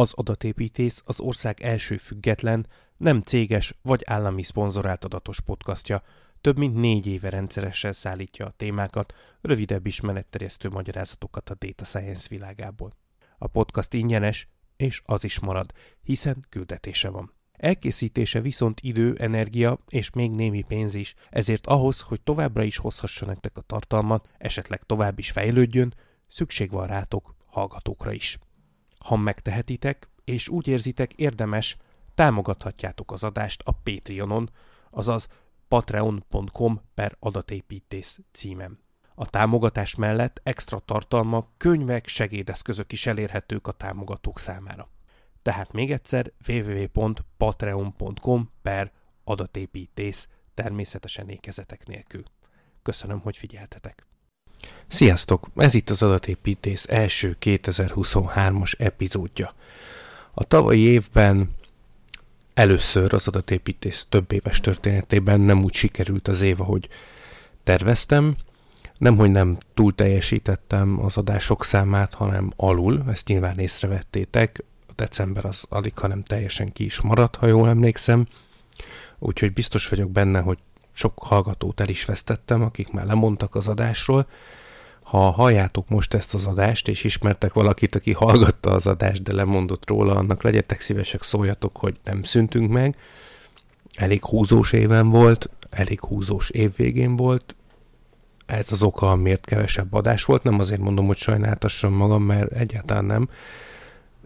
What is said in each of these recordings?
Az adatépítész az ország első független, nem céges vagy állami szponzorált adatos podcastja. Több mint négy éve rendszeresen szállítja a témákat, rövidebb ismeretterjesztő magyarázatokat a data science világából. A podcast ingyenes, és az is marad, hiszen küldetése van. Elkészítése viszont idő, energia és még némi pénz is, ezért ahhoz, hogy továbbra is hozhassa nektek a tartalmat, esetleg tovább is fejlődjön, szükség van rátok, hallgatókra is. Ha megtehetitek, és úgy érzitek érdemes, támogathatjátok az adást a Patreonon, azaz patreon.com per adatépítész címem. A támogatás mellett extra tartalmak, könyvek, segédeszközök is elérhetők a támogatók számára. Tehát még egyszer www.patreon.com per adatépítész természetesen ékezetek nélkül. Köszönöm, hogy figyeltetek! Sziasztok! Ez itt az adatépítész első 2023-as epizódja. A tavalyi évben először az adatépítész több éves történetében nem úgy sikerült az év, ahogy terveztem. Nem, hogy nem túl teljesítettem az adások számát, hanem alul, ezt nyilván észrevettétek. A december az alig, hanem teljesen ki is maradt, ha jól emlékszem. Úgyhogy biztos vagyok benne, hogy sok hallgatót el is vesztettem, akik már lemondtak az adásról. Ha halljátok most ezt az adást, és ismertek valakit, aki hallgatta az adást, de lemondott róla, annak legyetek szívesek, szóljatok, hogy nem szüntünk meg. Elég húzós éven volt, elég húzós évvégén volt. Ez az oka, miért kevesebb adás volt. Nem azért mondom, hogy sajnáltassam magam, mert egyáltalán nem.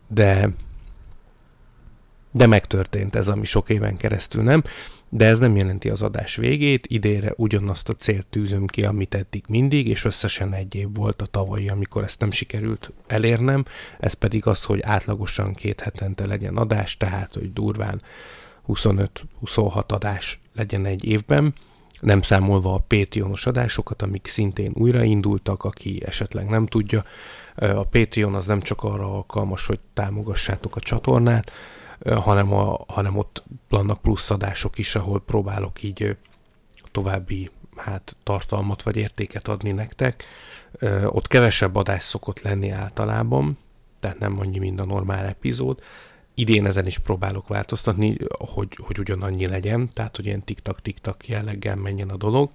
De de megtörtént ez, ami sok éven keresztül nem, de ez nem jelenti az adás végét, idére ugyanazt a célt tűzöm ki, amit eddig mindig, és összesen egy év volt a tavalyi, amikor ezt nem sikerült elérnem, ez pedig az, hogy átlagosan két hetente legyen adás, tehát hogy durván 25-26 adás legyen egy évben, nem számolva a Patreonos adásokat, amik szintén újraindultak, aki esetleg nem tudja. A Patreon az nem csak arra alkalmas, hogy támogassátok a csatornát, hanem, a, hanem ott vannak plusz adások is, ahol próbálok így további hát, tartalmat vagy értéket adni nektek. Ott kevesebb adás szokott lenni általában, tehát nem annyi, mint a normál epizód. Idén ezen is próbálok változtatni, hogy, hogy ugyanannyi legyen, tehát hogy ilyen tiktak-tiktak jelleggel menjen a dolog.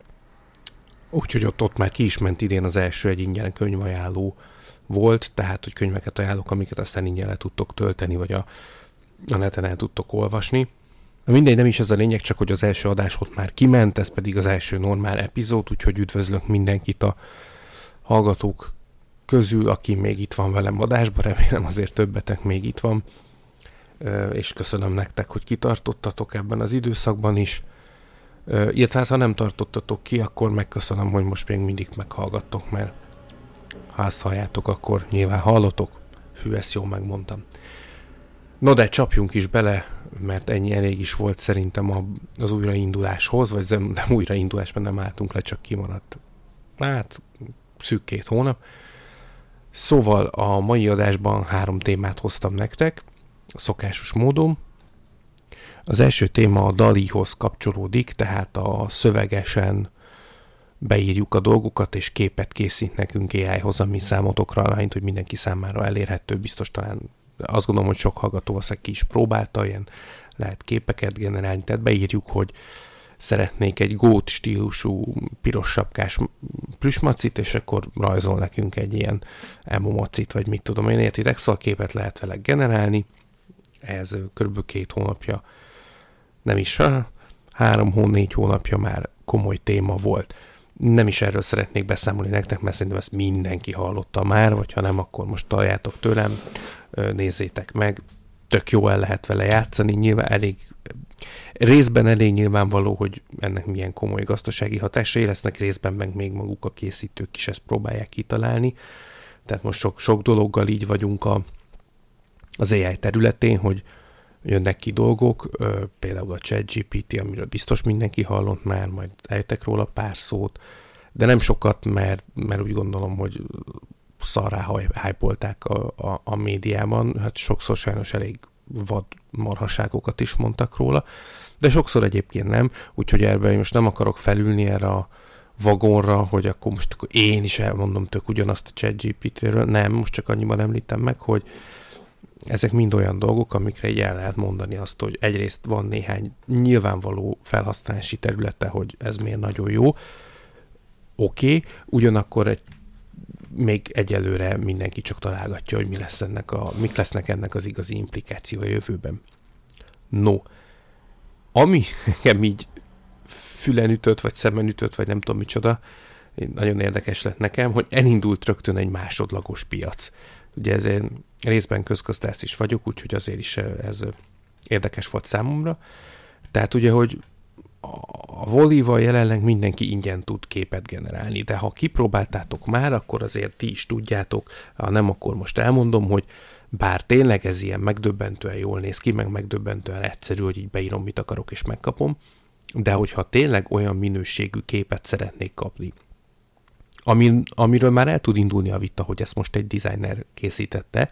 Úgyhogy ott, ott már ki is ment idén az első egy ingyen könyvajánló volt, tehát hogy könyveket ajánlok, amiket aztán ingyen le tudtok tölteni, vagy a, a neten el tudtok olvasni. Na mindegy, nem is ez a lényeg, csak hogy az első adás ott már kiment, ez pedig az első normál epizód, úgyhogy üdvözlök mindenkit a hallgatók közül, aki még itt van velem adásban, remélem azért többetek még itt van, és köszönöm nektek, hogy kitartottatok ebben az időszakban is. Illetve hát, ha nem tartottatok ki, akkor megköszönöm, hogy most még mindig meghallgattok, mert ha ezt halljátok, akkor nyilván hallotok. Hű, ezt jól megmondtam. No de csapjunk is bele, mert ennyi elég is volt szerintem az újrainduláshoz, vagy nem, újraindulás, mert nem álltunk le, csak kimaradt. Hát, szűk két hónap. Szóval a mai adásban három témát hoztam nektek, a szokásos módon. Az első téma a Dalihoz kapcsolódik, tehát a szövegesen beírjuk a dolgokat, és képet készít nekünk AI-hoz, ami számotokra, mint hogy mindenki számára elérhető, biztos talán azt gondolom, hogy sok hallgató valószínűleg ki is próbálta, ilyen lehet képeket generálni, tehát beírjuk, hogy szeretnék egy gót stílusú piros sapkás plüsmacit, és akkor rajzol nekünk egy ilyen emomacit, vagy mit tudom én, értitek, szóval képet lehet vele generálni, ez kb. két hónapja, nem is, három hó, négy hónapja már komoly téma volt. Nem is erről szeretnék beszámolni nektek, mert szerintem ezt mindenki hallotta már, vagy ha nem, akkor most találjátok tőlem nézzétek meg, tök jó el lehet vele játszani, nyilván elég részben elég nyilvánvaló, hogy ennek milyen komoly gazdasági hatásai lesznek, részben meg még maguk a készítők is ezt próbálják kitalálni. Tehát most sok, sok dologgal így vagyunk a, az AI területén, hogy jönnek ki dolgok, például a ChatGPT, amiről biztos mindenki hallott már, majd ejtek róla pár szót, de nem sokat, mert, mert úgy gondolom, hogy szarrá hypolták a, a, a médiában, hát sokszor sajnos elég vad marhaságokat is mondtak róla, de sokszor egyébként nem, úgyhogy ebben most nem akarok felülni erre a vagonra, hogy akkor most akkor én is elmondom tök ugyanazt a ChatGPT-ről, nem, most csak annyiban említem meg, hogy ezek mind olyan dolgok, amikre így el lehet mondani azt, hogy egyrészt van néhány nyilvánvaló felhasználási területe, hogy ez miért nagyon jó, oké, okay, ugyanakkor egy, még egyelőre mindenki csak találgatja, hogy mi lesz ennek a, mik lesznek ennek az igazi implikációja jövőben. No, ami nekem így fülen ütött, vagy szemen ütött, vagy nem tudom micsoda, nagyon érdekes lett nekem, hogy elindult rögtön egy másodlagos piac. Ugye ez én részben közgazdász is vagyok, úgyhogy azért is ez érdekes volt számomra. Tehát ugye, hogy a Volival jelenleg mindenki ingyen tud képet generálni, de ha kipróbáltátok már, akkor azért ti is tudjátok, ha nem, akkor most elmondom, hogy bár tényleg ez ilyen megdöbbentően jól néz ki, meg megdöbbentően egyszerű, hogy így beírom, mit akarok, és megkapom, de hogyha tényleg olyan minőségű képet szeretnék kapni, ami, amiről már el tud indulni a vita, hogy ezt most egy designer készítette,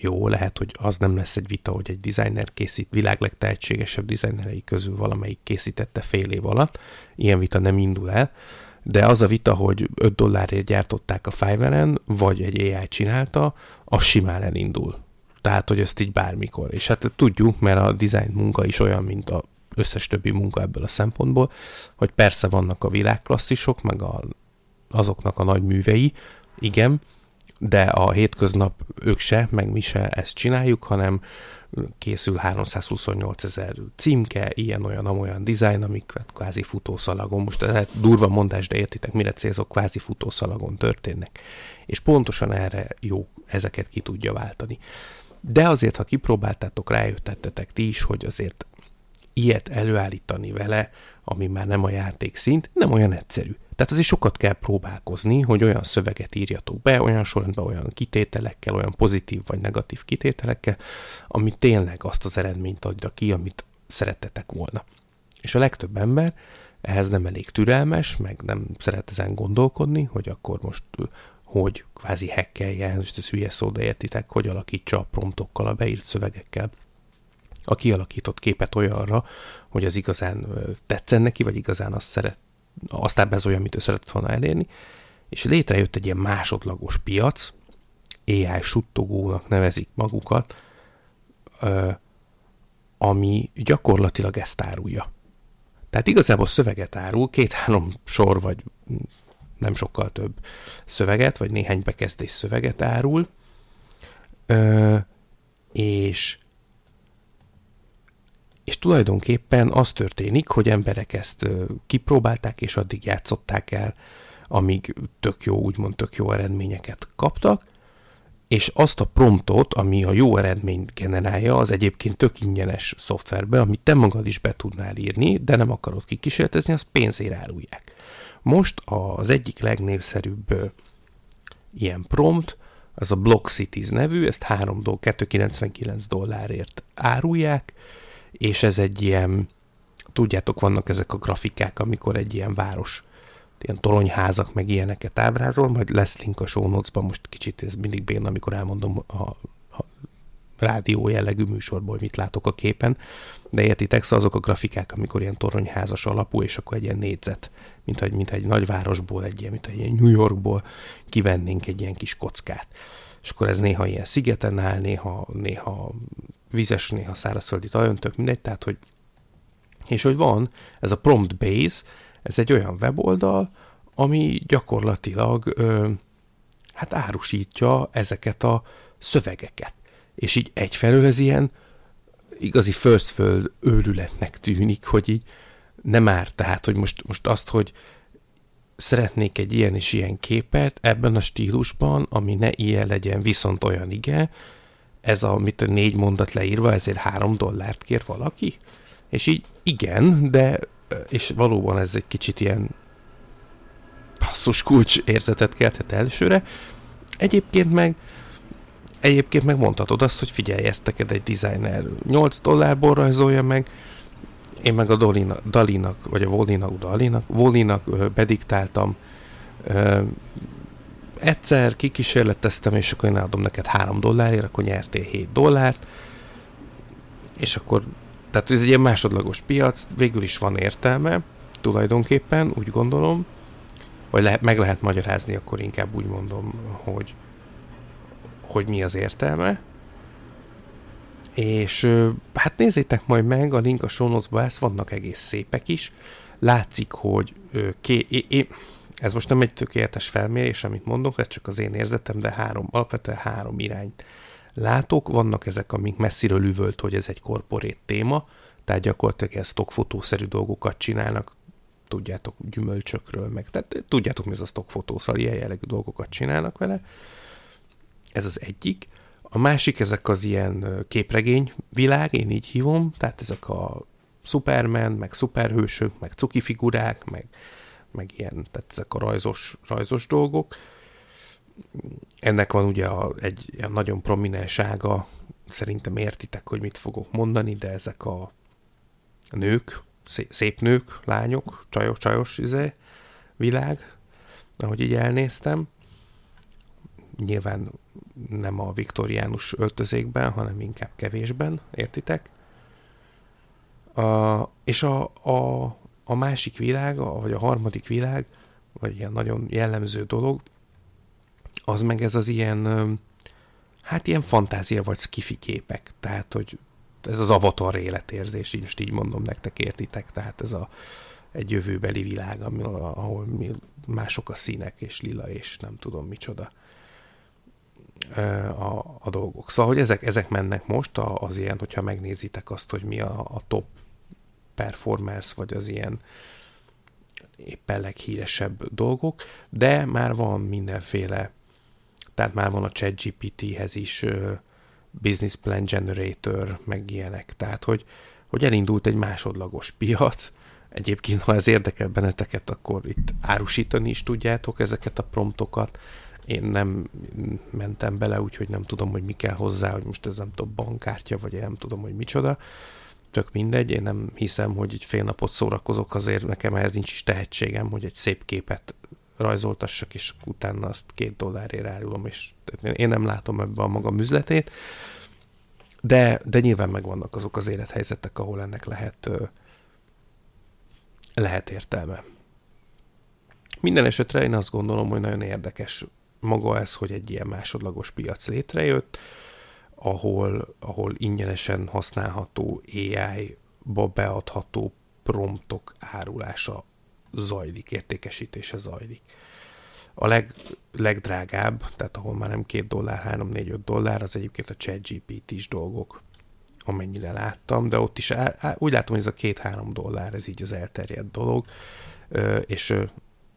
jó, lehet, hogy az nem lesz egy vita, hogy egy designer készít, világ legtehetségesebb designerei közül valamelyik készítette fél év alatt, ilyen vita nem indul el, de az a vita, hogy 5 dollárért gyártották a Fiverr-en, vagy egy AI csinálta, az simán elindul. Tehát, hogy ezt így bármikor. És hát tudjuk, mert a design munka is olyan, mint a összes többi munka ebből a szempontból, hogy persze vannak a világklasszisok, meg a, azoknak a nagy művei, igen, de a hétköznap ők se, meg mi se ezt csináljuk, hanem készül 328 ezer címke, ilyen-olyan, amolyan dizájn, amik kvázi futószalagon, most ez durva mondás, de értitek, mire célzok, kvázi futószalagon történnek. És pontosan erre jó ezeket ki tudja váltani. De azért, ha kipróbáltátok, rájöttettetek ti is, hogy azért ilyet előállítani vele, ami már nem a játék szint, nem olyan egyszerű. Tehát azért sokat kell próbálkozni, hogy olyan szöveget írjatok be, olyan sorrendben, olyan kitételekkel, olyan pozitív vagy negatív kitételekkel, ami tényleg azt az eredményt adja ki, amit szerettetek volna. És a legtöbb ember ehhez nem elég türelmes, meg nem szeret ezen gondolkodni, hogy akkor most hogy kvázi hekkeljen, most ez hülye szó, de értitek, hogy alakítsa a promptokkal, a beírt szövegekkel a kialakított képet olyanra, hogy az igazán tetszen neki, vagy igazán azt szeret, azt ábrázolja, amit ő szeretett volna elérni, és létrejött egy ilyen másodlagos piac, AI suttogónak nevezik magukat, ami gyakorlatilag ezt árulja. Tehát igazából szöveget árul, két-három sor, vagy nem sokkal több szöveget, vagy néhány bekezdés szöveget árul, és és tulajdonképpen az történik, hogy emberek ezt kipróbálták, és addig játszották el, amíg tök jó, úgymond tök jó eredményeket kaptak, és azt a promptot, ami a jó eredményt generálja, az egyébként tök ingyenes szoftverbe, amit te magad is be tudnál írni, de nem akarod kikísérletezni, azt pénzért árulják. Most az egyik legnépszerűbb ilyen prompt, az a Block Cities nevű, ezt 3 doll, 299 dollárért árulják, és ez egy ilyen, tudjátok, vannak ezek a grafikák, amikor egy ilyen város, ilyen toronyházak, meg ilyeneket ábrázol, majd lesz link a show notes-ban, most kicsit ez mindig béna, amikor elmondom a, a rádió jellegű műsorból, hogy mit látok a képen, de értitek, szóval azok a grafikák, amikor ilyen toronyházas alapú, és akkor egy ilyen négyzet, mint egy, mint egy nagyvárosból, egy ilyen, mint egy ilyen New Yorkból kivennénk egy ilyen kis kockát. És akkor ez néha ilyen szigeten áll, néha, néha vizes, néha szárazföldi talajon, tök mindegy, tehát hogy és hogy van ez a Prompt Base, ez egy olyan weboldal, ami gyakorlatilag ö, hát árusítja ezeket a szövegeket. És így egyfelől ez ilyen igazi first föld őrületnek tűnik, hogy így nem már, tehát, hogy most, most azt, hogy szeretnék egy ilyen és ilyen képet ebben a stílusban, ami ne ilyen legyen, viszont olyan igen, ez a, mit a négy mondat leírva, ezért három dollárt kér valaki? És így igen, de és valóban ez egy kicsit ilyen passzus kulcs érzetet kelthet elsőre. Egyébként meg egyébként meg mondhatod azt, hogy figyelj, ezt neked egy designer 8 dollárból rajzolja meg, én meg a Dolinak, Dalinak, vagy a Volinak, Dalinak, Volinak bediktáltam egyszer kikísérleteztem, és akkor én adom neked 3 dollárért, akkor nyertél 7 dollárt, és akkor, tehát ez egy ilyen másodlagos piac, végül is van értelme, tulajdonképpen, úgy gondolom, vagy lehet, meg lehet magyarázni, akkor inkább úgy mondom, hogy, hogy mi az értelme. És hát nézzétek majd meg, a link a show ezt vannak egész szépek is. Látszik, hogy ké, é, é, ez most nem egy tökéletes felmérés, amit mondok, ez csak az én érzetem, de három, alapvetően három irányt látok. Vannak ezek, amik messziről üvölt, hogy ez egy korporét téma, tehát gyakorlatilag ez stockfotószerű dolgokat csinálnak, tudjátok, gyümölcsökről, meg tehát tudjátok, mi ez a stockfotó, ilyen jellegű dolgokat csinálnak vele. Ez az egyik. A másik, ezek az ilyen képregény világ, én így hívom, tehát ezek a Superman, meg szuperhősök, meg cuki figurák, meg, meg ilyen, tehát ezek a rajzos, rajzos dolgok. Ennek van ugye a, egy ilyen nagyon prominens ága, szerintem értitek, hogy mit fogok mondani, de ezek a nők, szép nők, lányok, csajos, csajos izé, világ, ahogy így elnéztem. Nyilván nem a viktoriánus öltözékben, hanem inkább kevésben, értitek? A, és a, a, a másik világ, vagy a harmadik világ, vagy ilyen nagyon jellemző dolog, az meg ez az ilyen, hát ilyen fantázia vagy skifi képek. Tehát, hogy ez az avatar életérzés, így most így mondom nektek, értitek? Tehát ez a, egy jövőbeli világ, ahol mások a színek, és lila, és nem tudom micsoda a, a dolgok. Szóval, hogy ezek, ezek mennek most az ilyen, hogyha megnézitek azt, hogy mi a, a top performers, vagy az ilyen éppen leghíresebb dolgok, de már van mindenféle, tehát már van a ChatGPT-hez is Business Plan Generator, meg ilyenek. Tehát, hogy, hogy elindult egy másodlagos piac, Egyébként, ha ez érdekel benneteket, akkor itt árusítani is tudjátok ezeket a promptokat, én nem mentem bele, úgyhogy nem tudom, hogy mi kell hozzá, hogy most ez nem tudom, bankkártya, vagy nem tudom, hogy micsoda. Tök mindegy, én nem hiszem, hogy egy fél napot szórakozok, azért nekem ehhez nincs is tehetségem, hogy egy szép képet rajzoltassak, és utána azt két dollárért árulom, és én nem látom ebbe a magam üzletét, de, de nyilván megvannak azok az élethelyzetek, ahol ennek lehet, lehet értelme. Minden esetre én azt gondolom, hogy nagyon érdekes maga ez, hogy egy ilyen másodlagos piac létrejött, ahol, ahol ingyenesen használható AI-ba beadható promptok árulása zajlik, értékesítése zajlik. A leg, legdrágább, tehát ahol már nem 2 dollár, 3, 4, 5 dollár, az egyébként a ChatGPT-s dolgok, amennyire láttam, de ott is á, á, úgy látom, hogy ez a 2-3 dollár, ez így az elterjedt dolog, és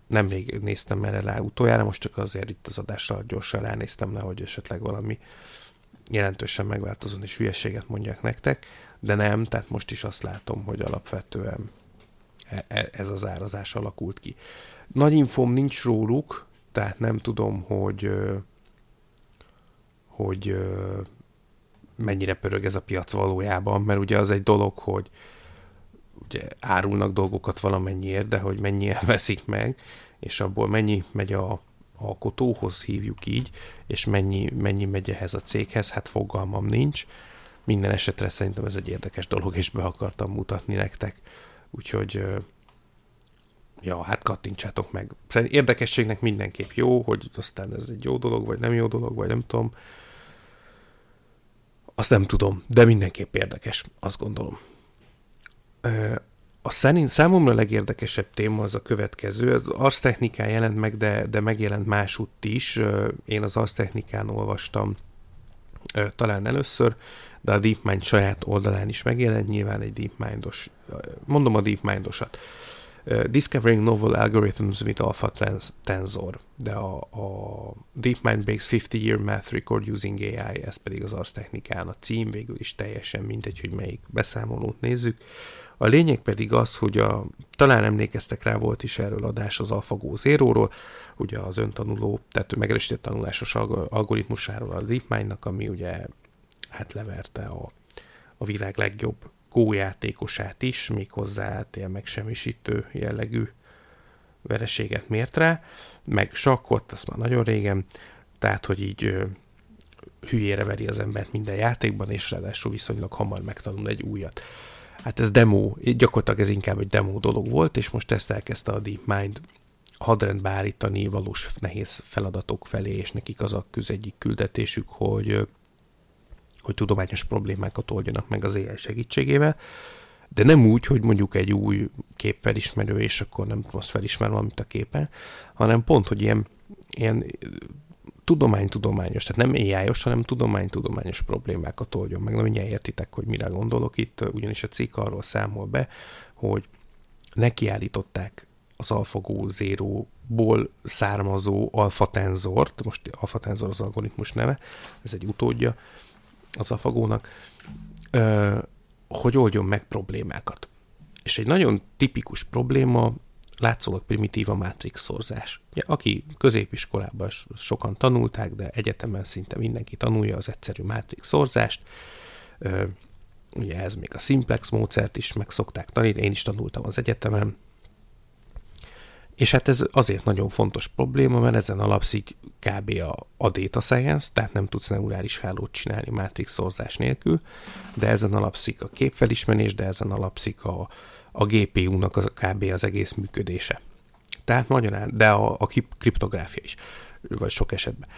nemrég néztem erre rá utoljára, most csak azért itt az adásra gyorsan ránéztem le, hogy esetleg valami jelentősen megváltozón és hülyeséget mondják nektek, de nem, tehát most is azt látom, hogy alapvetően e, e, ez az árazás alakult ki. Nagy infom nincs róluk, tehát nem tudom, hogy hogy mennyire pörög ez a piac valójában, mert ugye az egy dolog, hogy ugye árulnak dolgokat valamennyiért, de hogy mennyire veszik meg, és abból mennyi megy a alkotóhoz, hívjuk így, és mennyi, mennyi megy ehhez a céghez, hát fogalmam nincs. Minden esetre szerintem ez egy érdekes dolog, és be akartam mutatni nektek. Úgyhogy ja, hát kattintsátok meg. Szerintem érdekességnek mindenképp jó, hogy aztán ez egy jó dolog, vagy nem jó dolog, vagy nem tudom. Azt nem tudom, de mindenképp érdekes, azt gondolom. A szerint számomra legérdekesebb téma az a következő. Az arctechnikán jelent meg, de, de megjelent másutt is. Én az arctechnikán olvastam talán először, de a DeepMind saját oldalán is megjelent, nyilván egy DeepMindos, mondom a DeepMindosat. Discovering Novel Algorithms with Alpha Tensor, de a, a DeepMind Breaks 50 Year Math Record Using AI, ez pedig az arctechnikán a cím, végül is teljesen mindegy, hogy melyik beszámolót nézzük. A lényeg pedig az, hogy a, talán emlékeztek rá, volt is erről adás az AlphaGo Zero-ról, ugye az öntanuló, tehát megerősített tanulásos algoritmusáról a DeepMind-nak, ami ugye hát leverte a, a világ legjobb Go játékosát is, méghozzá ilyen megsemmisítő jellegű vereséget mért rá, meg sakkot, azt már nagyon régen, tehát, hogy így hülyére veri az embert minden játékban, és ráadásul viszonylag hamar megtanul egy újat hát ez demo, gyakorlatilag ez inkább egy demo dolog volt, és most ezt elkezdte a DeepMind hadrendbe állítani valós nehéz feladatok felé, és nekik az a köz egyik küldetésük, hogy hogy tudományos problémákat oldjanak meg az AI segítségével, de nem úgy, hogy mondjuk egy új képfelismerő, és akkor nem tudom, azt felismer valamit a képe, hanem pont, hogy ilyen, ilyen tudománytudományos, tehát nem ai hanem tudománytudományos problémákat oldjon meg. Na, mindjárt értitek, hogy mire gondolok itt, ugyanis a cikk arról számol be, hogy nekiállították az AlphaGo Zero-ból származó alfa tenzort, most alfa tenzor az algoritmus neve, ez egy utódja az AlphaGo-nak, hogy oldjon meg problémákat. És egy nagyon tipikus probléma látszólag primitív a matrix szorzás. Ugye, aki középiskolában sokan tanulták, de egyetemen szinte mindenki tanulja az egyszerű matrix szorzást. Ugye ez még a simplex módszert is meg szokták tanítani, én is tanultam az egyetemen. És hát ez azért nagyon fontos probléma, mert ezen alapszik kb. a, a data science, tehát nem tudsz neurális hálót csinálni matrix szorzás nélkül, de ezen alapszik a képfelismerés, de ezen alapszik a, a GPU-nak az kb. az egész működése. Tehát magyarán, de a, a kriptográfia is, vagy sok esetben.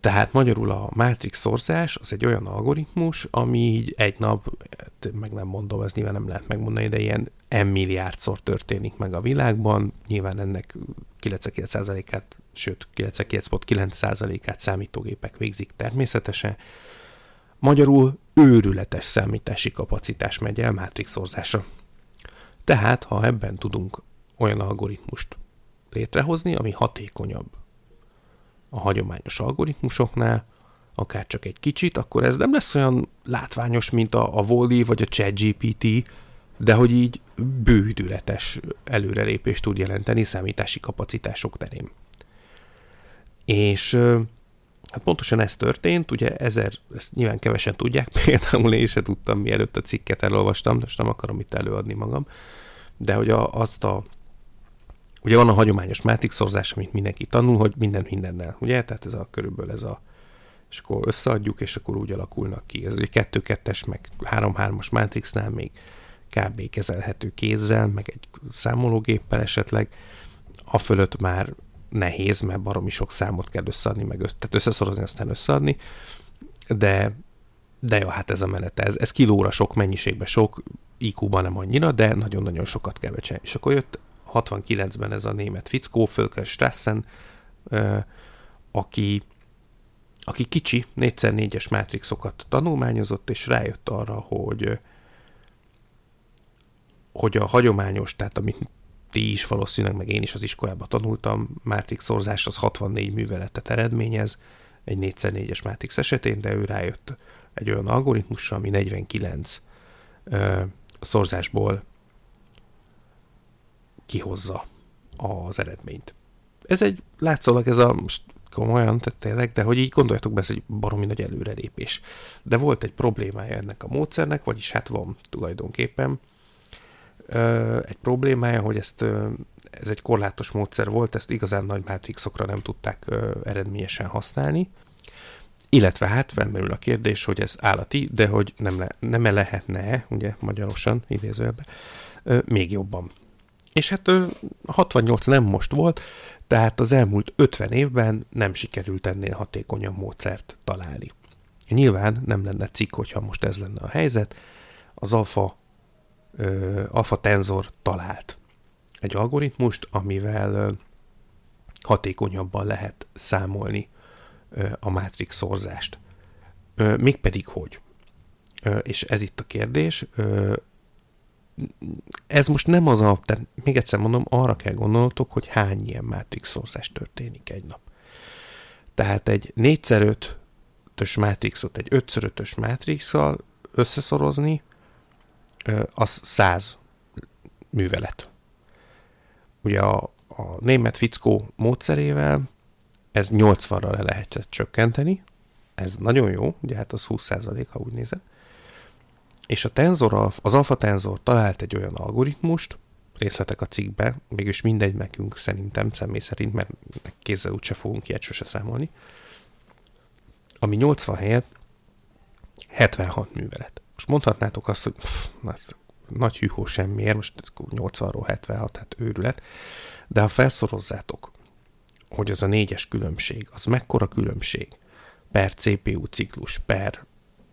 Tehát magyarul a matrix szorzás az egy olyan algoritmus, ami így egy nap, meg nem mondom, ez nyilván nem lehet megmondani, de ilyen m milliárdszor történik meg a világban, nyilván ennek 99%-át, sőt 99,9%-át számítógépek végzik természetesen. Magyarul őrületes számítási kapacitás megy el matrix szorzásra. Tehát, ha ebben tudunk olyan algoritmust létrehozni, ami hatékonyabb a hagyományos algoritmusoknál, akár csak egy kicsit, akkor ez nem lesz olyan látványos, mint a, a Wall-E vagy a ChatGPT, de hogy így bődületes előrelépést tud jelenteni számítási kapacitások terén. És hát pontosan ez történt, ugye ezer, ezt nyilván kevesen tudják, például én sem tudtam, mielőtt a cikket elolvastam, most nem akarom itt előadni magam, de hogy a, azt a Ugye van a hagyományos mátrixorzás, amit mindenki tanul, hogy minden mindennel, ugye? Tehát ez a körülbelül ez a és akkor összeadjuk, és akkor úgy alakulnak ki. Ez egy 2-2-es, meg 3-3-as Matrixnál még kb. kezelhető kézzel, meg egy számológéppel esetleg. A fölött már nehéz, mert baromi sok számot kell összeadni, meg össze, tehát összeszorozni, aztán összeadni, de, de jó, hát ez a menet, ez, ez kilóra sok mennyiségben sok, IQ-ban nem annyira, de nagyon-nagyon sokat kell becsinálni. És akkor jött 69-ben ez a német fickó, Fölkel Strassen, aki, aki kicsi, 4x4-es mátrixokat tanulmányozott, és rájött arra, hogy hogy a hagyományos, tehát amit ti is valószínűleg, meg én is az iskolában tanultam, Matrix szorzás az 64 műveletet eredményez egy 4x4-es Matrix esetén, de ő rájött egy olyan algoritmusra, ami 49 ö, szorzásból kihozza az eredményt. Ez egy, látszólag ez a, most komolyan, tehát tényleg, de hogy így gondoljatok be, ez egy baromi nagy előrelépés. De volt egy problémája ennek a módszernek, vagyis hát van tulajdonképpen egy problémája, hogy ezt ez egy korlátos módszer volt, ezt igazán nagy mátrixokra nem tudták eredményesen használni. Illetve hát felmerül a kérdés, hogy ez állati, de hogy nem, le, nem -e lehetne, ugye magyarosan idézőjelben, még jobban. És hát 68 nem most volt, tehát az elmúlt 50 évben nem sikerült ennél hatékonyabb módszert találni. Nyilván nem lenne cikk, hogyha most ez lenne a helyzet. Az alfa, ö, alfa tenzor talált egy algoritmust, amivel ö, hatékonyabban lehet számolni a mátrix szorzást. Mégpedig hogy? És ez itt a kérdés. Ez most nem az a, tehát még egyszer mondom, arra kell gondolnotok, hogy hány ilyen mátrixorzás történik egy nap. Tehát egy 4x5-ös mátrixot egy 5x5-ös mátrixal összeszorozni, az 100 művelet. Ugye a, a német fickó módszerével ez 80-ra le lehet csökkenteni, ez nagyon jó, ugye hát az 20% ha úgy nézem, és a tenzor, az alfa tenzor talált egy olyan algoritmust, részletek a cikkbe, mégis mindegy nekünk szerintem, személy szerint, mert kézzel úgyse fogunk ilyet sose számolni, ami 80 helyett 76 művelet. Most mondhatnátok azt, hogy pff, nagy hűhó semmiért, most 80-ról 76, hát őrület, de ha felszorozzátok, hogy az a négyes különbség, az mekkora különbség per CPU ciklus, per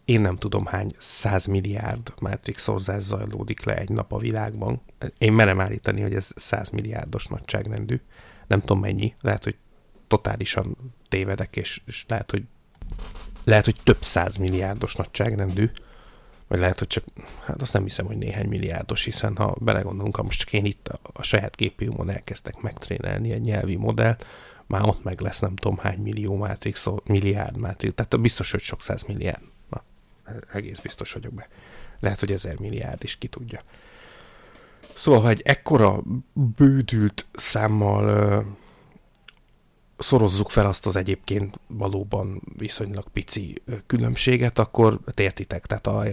én nem tudom hány százmilliárd mátrixorzás zajlódik le egy nap a világban. Én merem állítani, hogy ez százmilliárdos nagyságrendű. Nem tudom mennyi, lehet, hogy totálisan tévedek, és, és lehet, hogy lehet, hogy több százmilliárdos nagyságrendű, vagy lehet, hogy csak, hát azt nem hiszem, hogy néhány milliárdos, hiszen ha belegondolunk, ha most csak én itt a, a saját gpu elkezdtek megtrénelni egy nyelvi modellt, már ott meg lesz nem tudom hány millió mátrix, milliárd mátrix, tehát biztos, hogy sok száz milliárd. Na, egész biztos vagyok be. Lehet, hogy ezer milliárd is ki tudja. Szóval, ha egy ekkora bődült számmal szorozzuk fel azt az egyébként valóban viszonylag pici különbséget, akkor értitek, tehát a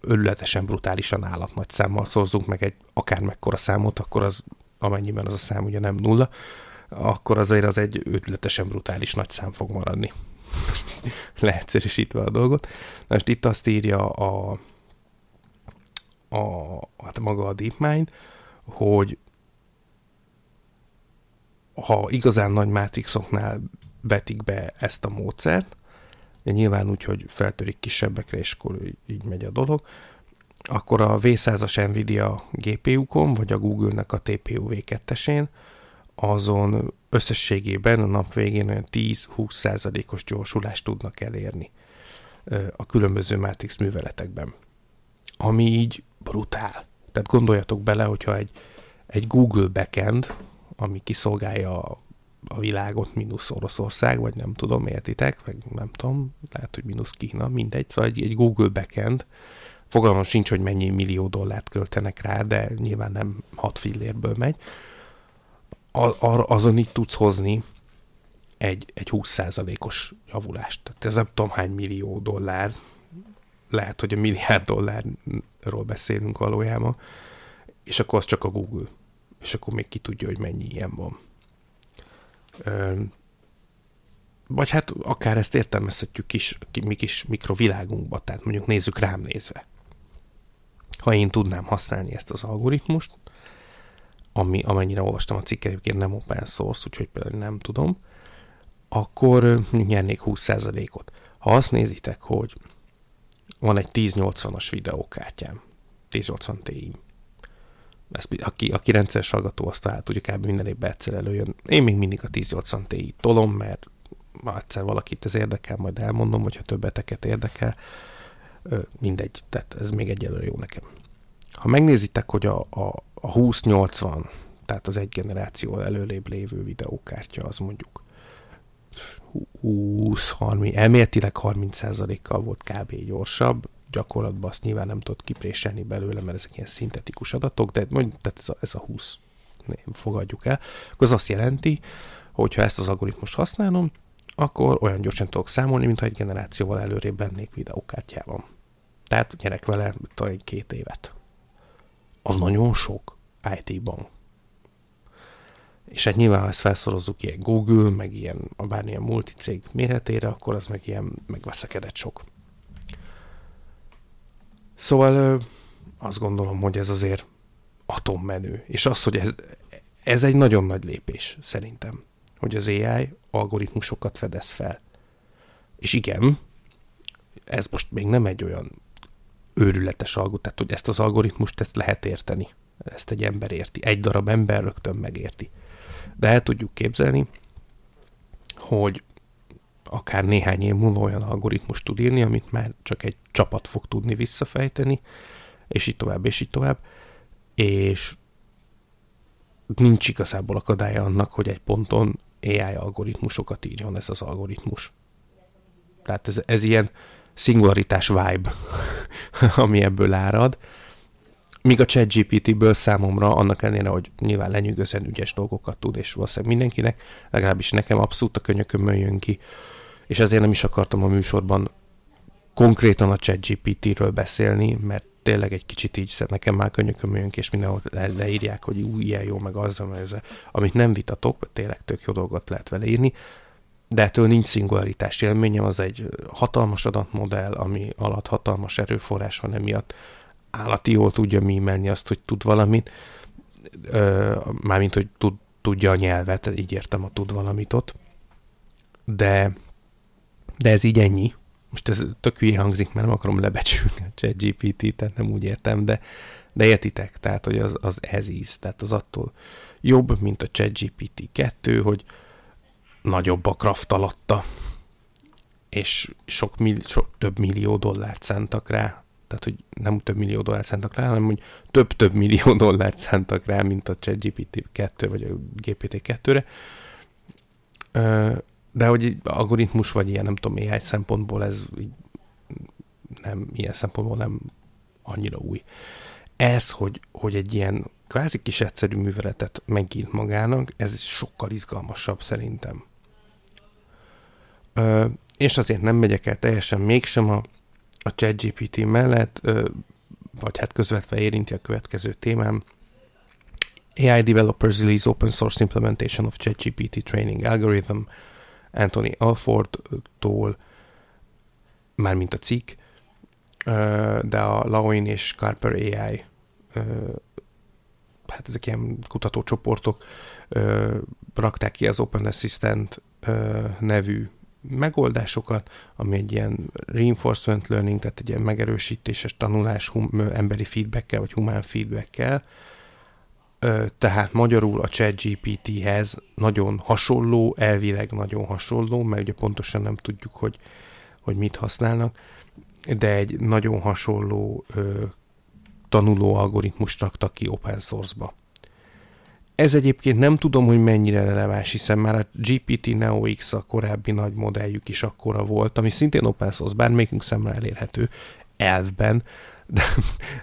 örületesen brutálisan állatnagy számmal szorozzunk meg egy akármekkora számot, akkor az amennyiben az a szám ugye nem nulla, akkor azért az egy őrületesen brutális nagy szám fog maradni. Leegyszerűsítve a dolgot. Most itt azt írja a, a, hát maga a DeepMind, hogy ha igazán nagy mátrixoknál vetik be ezt a módszert, de nyilván úgy, hogy feltörik kisebbekre, és akkor így megy a dolog, akkor a V100-as Nvidia GPU-kon, vagy a Google-nek a TPU V2-esén azon összességében a nap végén olyan 10-20 százalékos gyorsulást tudnak elérni a különböző Matrix műveletekben. Ami így brutál. Tehát gondoljatok bele, hogyha egy, egy Google backend, ami kiszolgálja a, világot, mínusz Oroszország, vagy nem tudom, értitek, vagy nem tudom, lehet, hogy mínusz Kína, mindegy, szóval egy, egy Google backend, fogalmam sincs, hogy mennyi millió dollárt költenek rá, de nyilván nem hat fillérből megy, azon így tudsz hozni egy, egy 20%-os javulást. Tehát ez nem tudom hány millió dollár, lehet, hogy a milliárd dollárról beszélünk valójában, és akkor az csak a Google. És akkor még ki tudja, hogy mennyi ilyen van. Ö, vagy hát akár ezt értelmezhetjük kis, mi kis mikrovilágunkba, tehát mondjuk nézzük rám nézve. Ha én tudnám használni ezt az algoritmust, ami, amennyire olvastam a cikket, egyébként nem open source, úgyhogy például nem tudom, akkor nyernék 20%-ot. Ha azt nézitek, hogy van egy 1080-as videókártyám, 1080 Ti, ezt, aki, aki rendszeres hallgató, azt tehát ugye kb. minden évben egyszer előjön. Én még mindig a 1080 Ti tolom, mert ma egyszer valakit ez érdekel, majd elmondom, hogyha többeteket érdekel. Mindegy, tehát ez még egyelőre jó nekem. Ha megnézitek, hogy a, a, a 2080, tehát az egy generáció előlébb lévő videókártya, az mondjuk 20-30, elméletileg 30%-kal volt kb. gyorsabb, gyakorlatban azt nyilván nem tudod kipréselni belőle, mert ezek ilyen szintetikus adatok, de mondjuk, tehát ez a, ez a 20 fogadjuk el, akkor az azt jelenti, hogy ha ezt az algoritmust használom, akkor olyan gyorsan tudok számolni, mintha egy generációval előrébb lennék videókártyában. Tehát nyerek vele talán két évet az nagyon sok IT-ban. És hát nyilván, ha ezt felszorozzuk ilyen Google, meg ilyen bármilyen multicég méretére, akkor az meg ilyen megveszekedett sok. Szóval azt gondolom, hogy ez azért atommenő. És az, hogy ez, ez egy nagyon nagy lépés, szerintem, hogy az AI algoritmusokat fedez fel. És igen, ez most még nem egy olyan őrületes algoritmus, tehát hogy ezt az algoritmust ezt lehet érteni. Ezt egy ember érti. Egy darab ember rögtön megérti. De el tudjuk képzelni, hogy akár néhány év múlva olyan algoritmus tud írni, amit már csak egy csapat fog tudni visszafejteni, és így tovább, és így tovább. És nincs igazából akadálya annak, hogy egy ponton AI algoritmusokat írjon ez az algoritmus. Tehát ez, ez ilyen szingularitás vibe, ami ebből árad. Míg a ChatGPT-ből számomra, annak ellenére, hogy nyilván lenyűgözően ügyes dolgokat tud, és valószínűleg mindenkinek, legalábbis nekem abszolút a könyökömön jön ki, és ezért nem is akartam a műsorban konkrétan a ChatGPT-ről beszélni, mert tényleg egy kicsit így nekem már könyököm jön ki, és mindenhol le, leírják, hogy új, ilyen jó, meg az, ez, amit nem vitatok, tényleg tök jó dolgot lehet vele írni, de ettől nincs szingularitás élményem, az egy hatalmas adatmodell, ami alatt hatalmas erőforrás van emiatt. Állati jól tudja mímelni azt, hogy tud valamit, mármint, hogy tud, tudja a nyelvet, így értem a tud valamit ott. De, de ez így ennyi. most ez tök hülye hangzik, mert nem akarom lebecsülni a ChatGPT-t, tehát nem úgy értem, de, de értitek, tehát hogy az, az ez íz, tehát az attól jobb, mint a ChatGPT 2, hogy nagyobb a kraft alatta, és sok, mill- sok több millió dollárt szántak rá, tehát hogy nem több millió dollárt szántak rá, hanem hogy több-több millió dollárt szántak rá, mint a ChatGPT 2 vagy a GPT 2-re. De hogy algoritmus vagy ilyen, nem tudom, AI szempontból ez így nem, ilyen szempontból nem annyira új. Ez, hogy, hogy egy ilyen kvázi kis egyszerű műveletet megírt magának, ez sokkal izgalmasabb szerintem. Ö, és azért nem megyek el teljesen mégsem a, a ChatGPT mellett, ö, vagy hát közvetve érinti a következő témám. AI developers release open source implementation of ChatGPT training algorithm Anthony Alford-tól, mármint a cikk, de a Lawin és Carper AI hát ezek ilyen kutatócsoportok rakták ki az Open Assistant nevű megoldásokat, ami egy ilyen reinforcement learning, tehát egy ilyen megerősítéses tanulás hum, emberi feedbackkel, vagy humán feedbackkel, tehát magyarul a ChatGPT-hez nagyon hasonló, elvileg nagyon hasonló, mert ugye pontosan nem tudjuk, hogy, hogy mit használnak, de egy nagyon hasonló ö, tanuló algoritmust raktak ki open source-ba. Ez egyébként nem tudom, hogy mennyire releváns, hiszen már a GPT Neo X a korábbi nagy modelljük is akkora volt, ami szintén open source, bármelyikünk szemre elérhető elvben, de,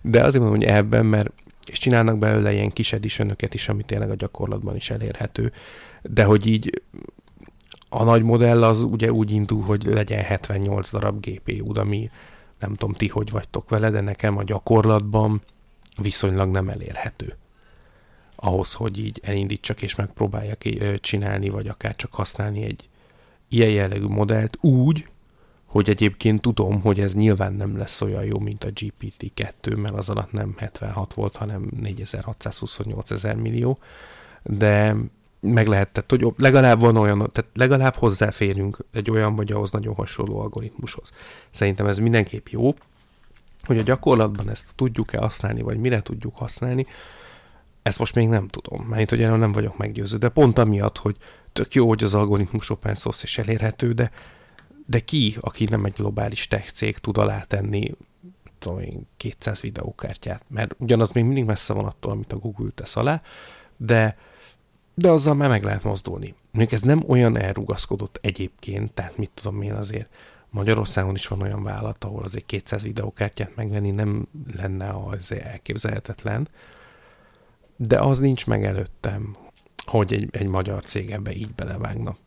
de azért mondom, hogy elvben, mert és csinálnak belőle ilyen kis edition is, ami tényleg a gyakorlatban is elérhető, de hogy így a nagy modell az ugye úgy indul, hogy legyen 78 darab GPU, ami nem tudom ti, hogy vagytok vele, de nekem a gyakorlatban viszonylag nem elérhető. Ahhoz, hogy így elindítsak és megpróbáljak csinálni, vagy akár csak használni egy ilyen jellegű modellt úgy, hogy egyébként tudom, hogy ez nyilván nem lesz olyan jó, mint a GPT-2, mert az alatt nem 76 volt, hanem 4628 ezer millió, de meg lehetett, hogy legalább van olyan, tehát legalább hozzáférünk egy olyan vagy ahhoz nagyon hasonló algoritmushoz. Szerintem ez mindenképp jó, hogy a gyakorlatban ezt tudjuk-e használni, vagy mire tudjuk használni, ezt most még nem tudom, mert hogy erről nem vagyok meggyőző, de pont amiatt, hogy tök jó, hogy az algoritmus open source és elérhető, de de ki, aki nem egy globális tech cég tud alátenni tudom én, 200 videókártyát, mert ugyanaz még mindig messze van attól, amit a Google tesz alá, de, de azzal már meg lehet mozdulni. Még ez nem olyan elrugaszkodott egyébként, tehát mit tudom én azért, Magyarországon is van olyan vállalat, ahol azért 200 videókártyát megvenni nem lenne az elképzelhetetlen, de az nincs meg előttem, hogy egy, egy magyar cég ebbe így belevágna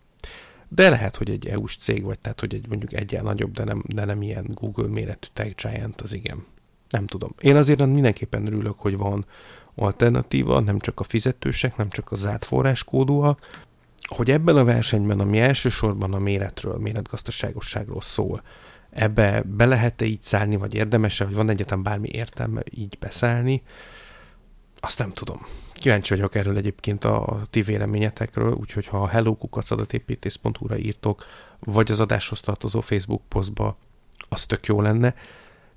de lehet, hogy egy EU-s cég vagy, tehát hogy egy mondjuk egyen nagyobb, de nem, de nem ilyen Google méretű tech giant, az igen. Nem tudom. Én azért mindenképpen örülök, hogy van alternatíva, nem csak a fizetősek, nem csak a zárt forráskódúak, hogy ebben a versenyben, ami elsősorban a méretről, méretgazdaságosságról szól, ebbe be lehet-e így szállni, vagy érdemese, vagy van egyetem bármi értelme így beszállni, azt nem tudom. Kíváncsi vagyok erről egyébként a ti véleményetekről, úgyhogy ha a hellokukacadatéppítész.hu-ra írtok, vagy az adáshoz tartozó Facebook posztba, az tök jó lenne,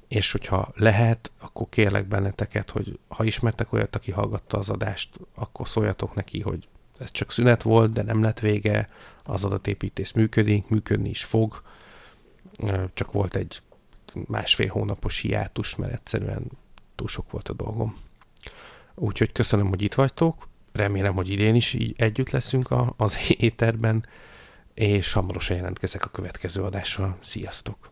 és hogyha lehet, akkor kérlek benneteket, hogy ha ismertek olyat, aki hallgatta az adást, akkor szóljatok neki, hogy ez csak szünet volt, de nem lett vége, az adatépítész működik, működni is fog, csak volt egy másfél hónapos hiátus, mert egyszerűen túl sok volt a dolgom. Úgyhogy köszönöm, hogy itt vagytok. Remélem, hogy idén is így együtt leszünk a, az éterben, és hamarosan jelentkezek a következő adással. Sziasztok!